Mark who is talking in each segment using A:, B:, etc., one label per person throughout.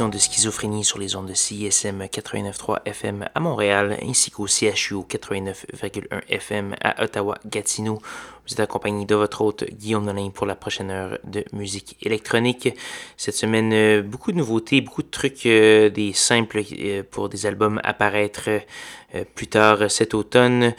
A: De Schizophrénie sur les ondes de CISM 89.3 FM à Montréal ainsi qu'au CHU 89.1 FM à Ottawa-Gatineau. Vous êtes accompagné de votre hôte Guillaume Nolin pour la prochaine heure de musique électronique. Cette semaine, euh, beaucoup de nouveautés, beaucoup de trucs, euh, des simples euh, pour des albums apparaître plus tard cet automne.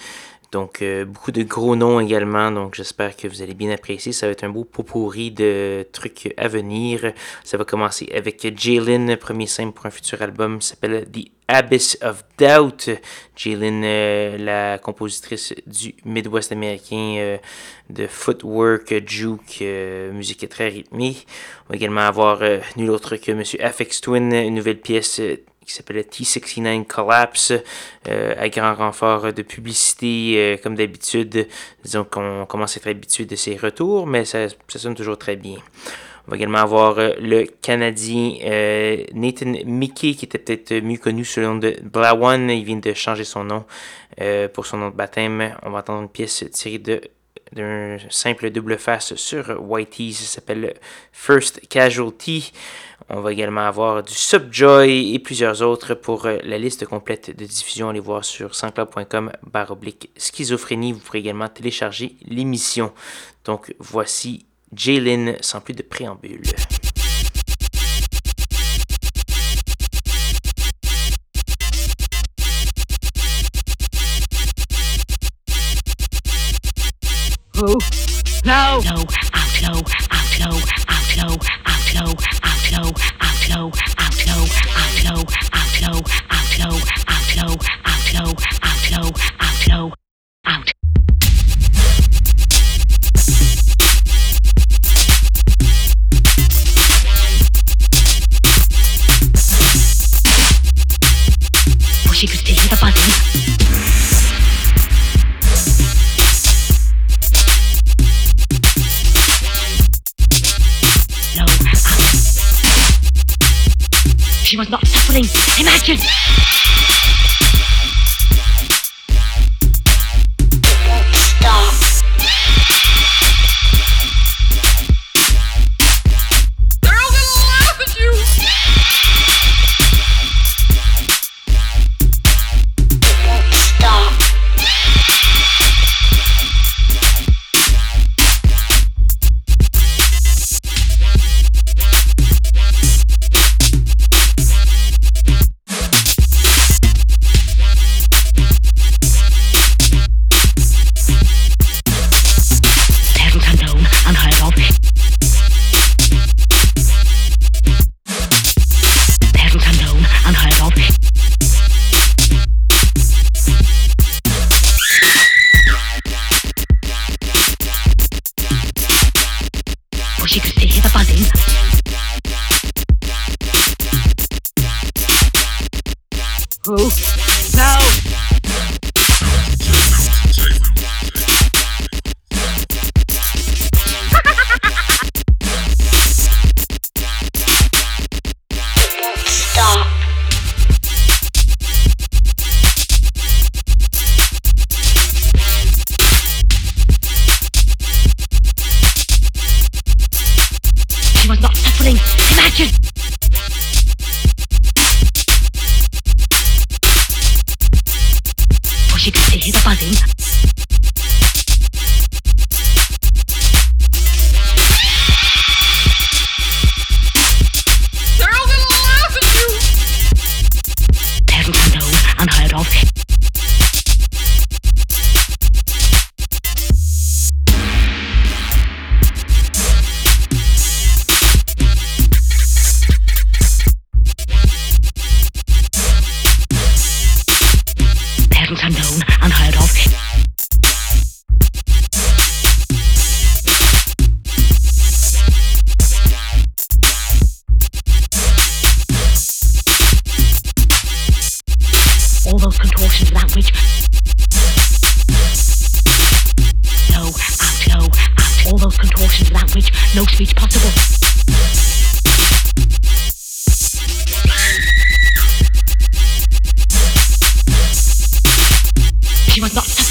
A: Donc, euh, beaucoup de gros noms également. Donc, j'espère que vous allez bien apprécier. Ça va être un beau pot pourri de trucs à venir. Ça va commencer avec Jalen, premier simple pour un futur album. s'appelle The Abyss of Doubt. Jalen, euh, la compositrice du Midwest américain euh, de Footwork, Juke, musique très rythmée. On va également avoir nul autre que Monsieur Afex Twin, une nouvelle pièce qui s'appelle T69 Collapse, euh, à grand renfort de publicité, euh, comme d'habitude. Disons qu'on commence à être habitué de ses retours, mais ça, ça, sonne toujours très bien. On va également avoir euh, le Canadien Nathan Mickey, qui était peut-être mieux connu sous le nom de Blawan. Il vient de changer son nom pour son nom de baptême. On va entendre une pièce tirée de d'un simple double face sur Whitey, ça s'appelle First Casualty. On va également avoir du Subjoy et plusieurs autres. Pour euh, la liste complète de diffusion, allez voir sur sanscloud.com oblique schizophrénie. Vous pourrez également télécharger l'émission. Donc voici Jalen sans plus de préambule.
B: Oh, flow, I flow.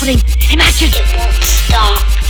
B: happening. Imagine. It won't stop.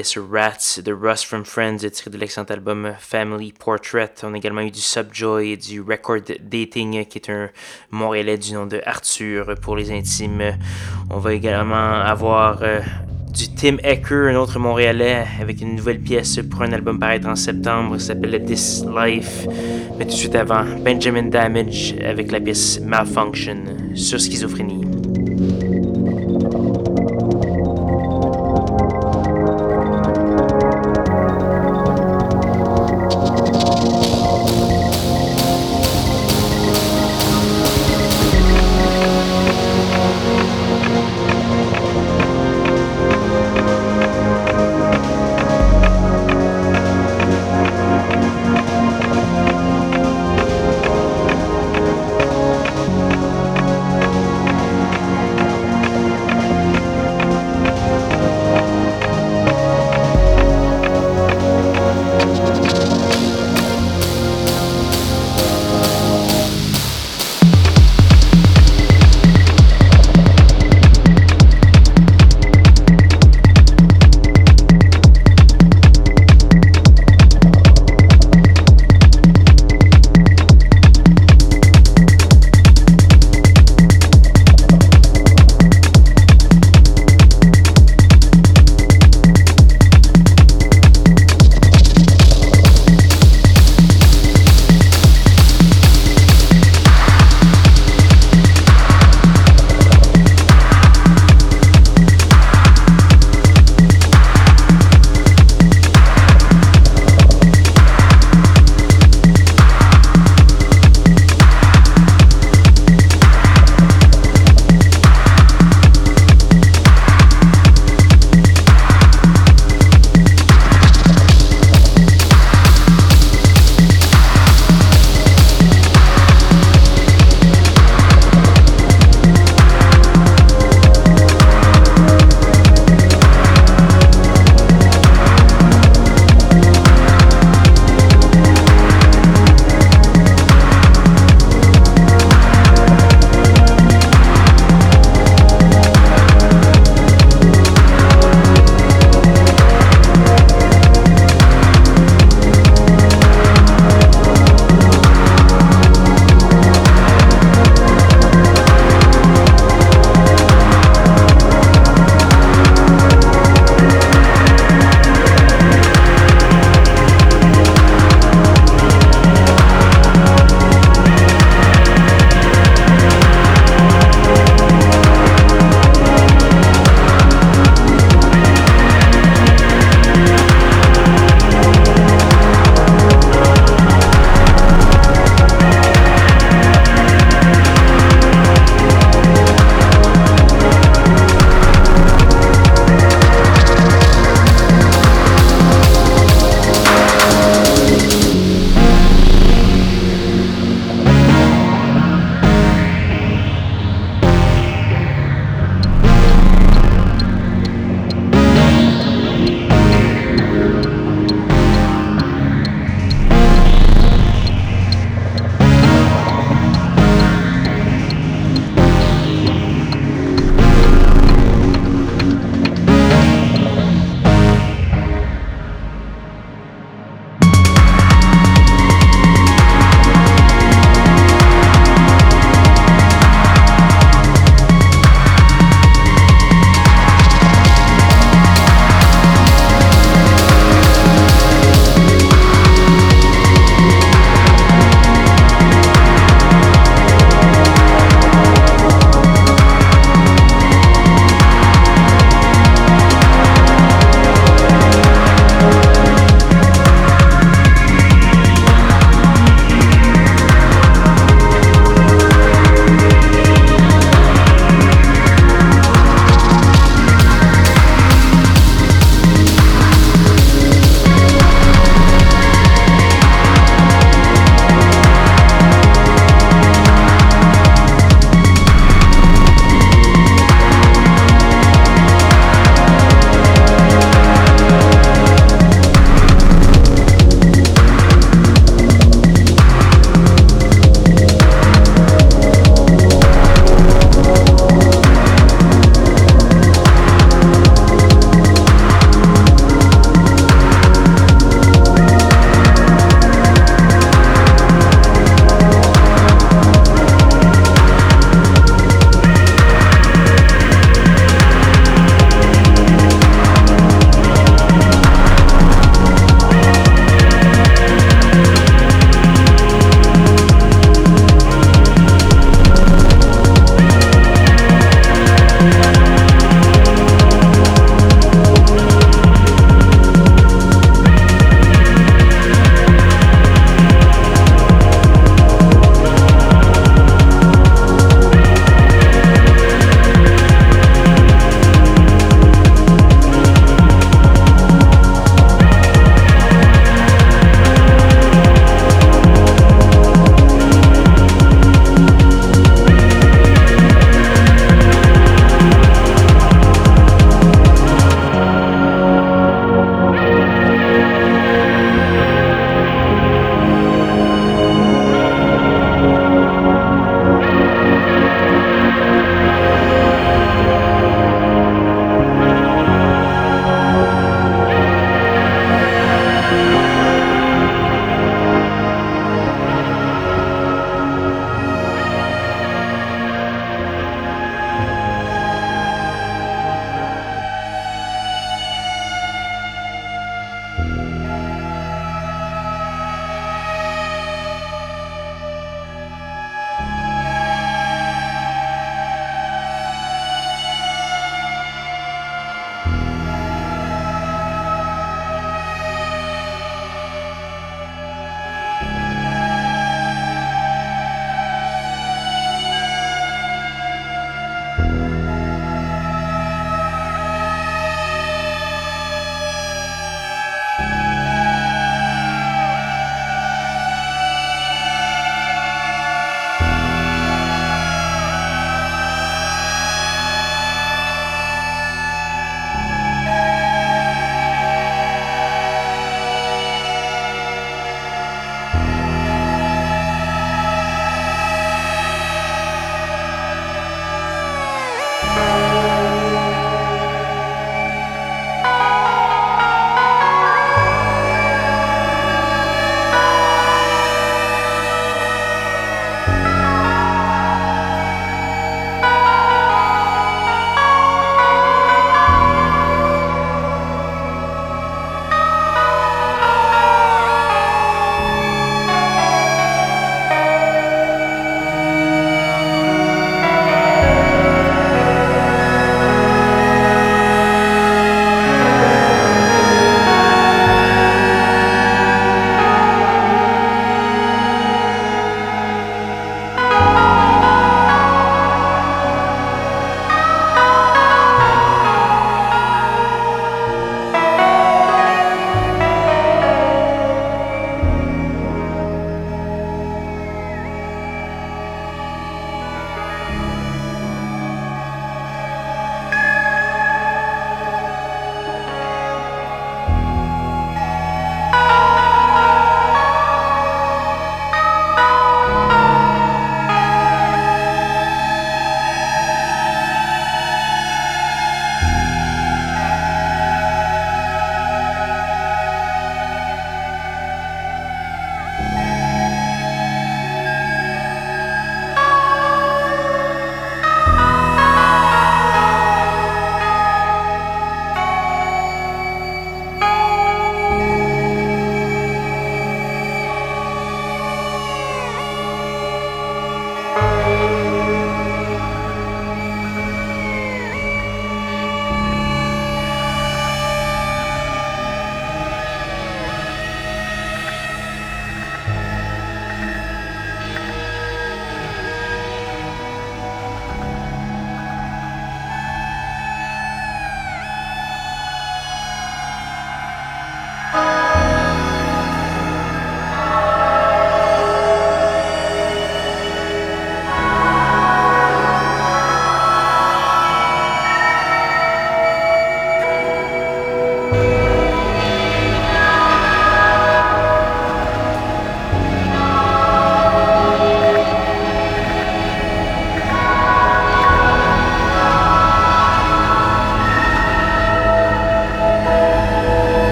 A: Pièce Rats de Russ from Friends tirée de l'excellent album Family Portrait. On a également eu du Subjoy et du Record Dating qui est un Montréalais du nom de Arthur pour les intimes. On va également avoir euh, du Tim Ecker, un autre Montréalais, avec une nouvelle pièce pour un album paraître en septembre s'appelle This Life. Mais tout de suite avant, Benjamin Damage avec la pièce Malfunction sur Schizophrénie.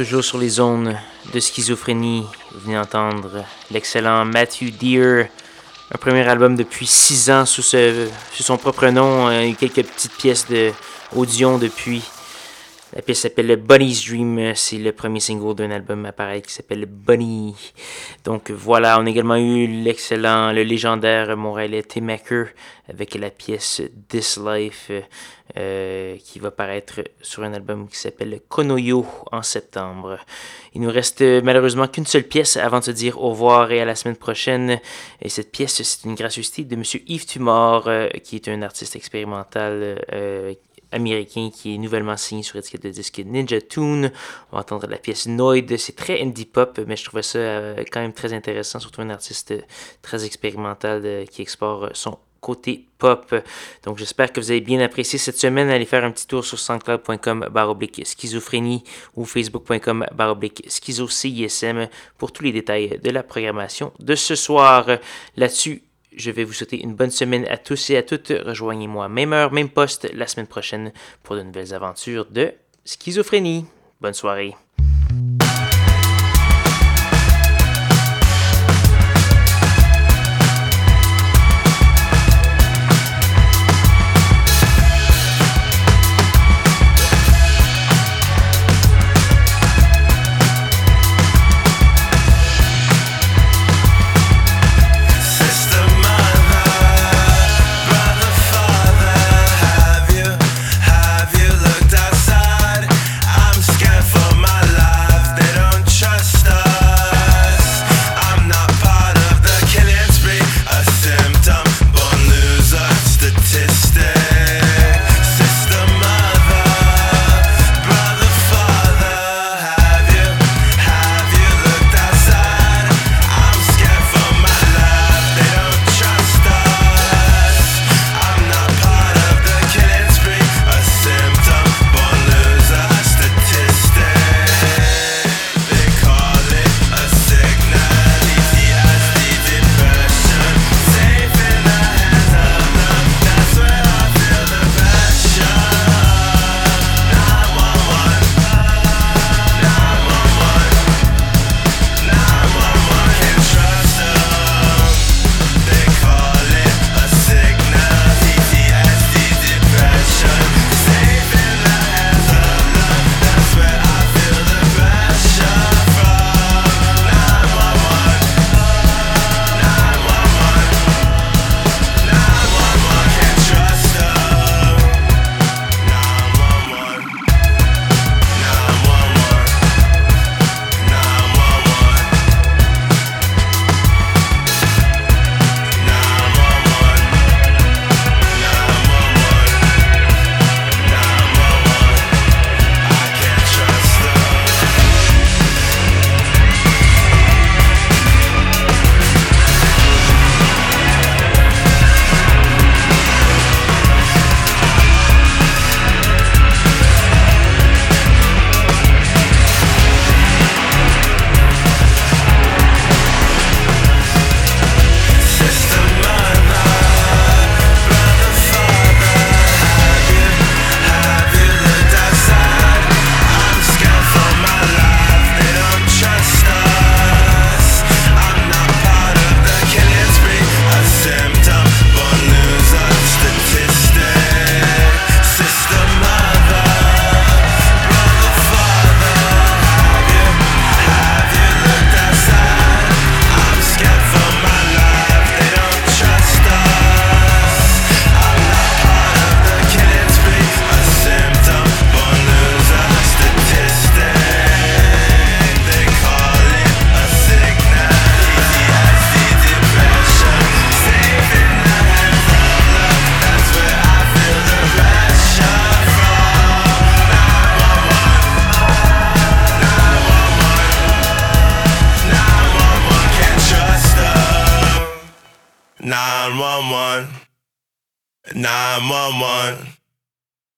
C: Toujours sur les zones de schizophrénie, vous venez d'entendre l'excellent Matthew Deere, un premier album depuis six ans sous, son propre nom, euh, eu quelques petites pièces de audition depuis. La pièce s'appelle Bunny's Dream. C'est le premier single d'un album apparaître qui s'appelle Bunny. Donc voilà, on a également eu l'excellent, le légendaire montréalais Tim Macker avec la pièce This Life euh, qui va paraître sur un album qui s'appelle Konoyo en septembre. Il nous reste malheureusement qu'une seule pièce avant de se dire au revoir et à la semaine prochaine. Et cette pièce, c'est une gracieuseté de Monsieur Yves Tumor, euh, qui est un artiste expérimental euh, américain qui est nouvellement signé sur l'étiquette de disque Ninja Tune. On va entendre la pièce Noid. C'est très indie pop, mais je trouvais ça euh, quand même très intéressant, surtout un artiste très expérimental euh, qui explore son côté pop. Donc j'espère que vous avez bien apprécié cette semaine. Allez faire un petit tour sur soundcloud.com baroblique schizophrénie ou facebook.com baroblique schizo CISM pour tous les détails de la programmation de ce soir. Là-dessus, je vais vous souhaiter une bonne semaine à tous et à toutes. Rejoignez-moi même heure, même poste la semaine prochaine pour de nouvelles aventures de schizophrénie. Bonne soirée.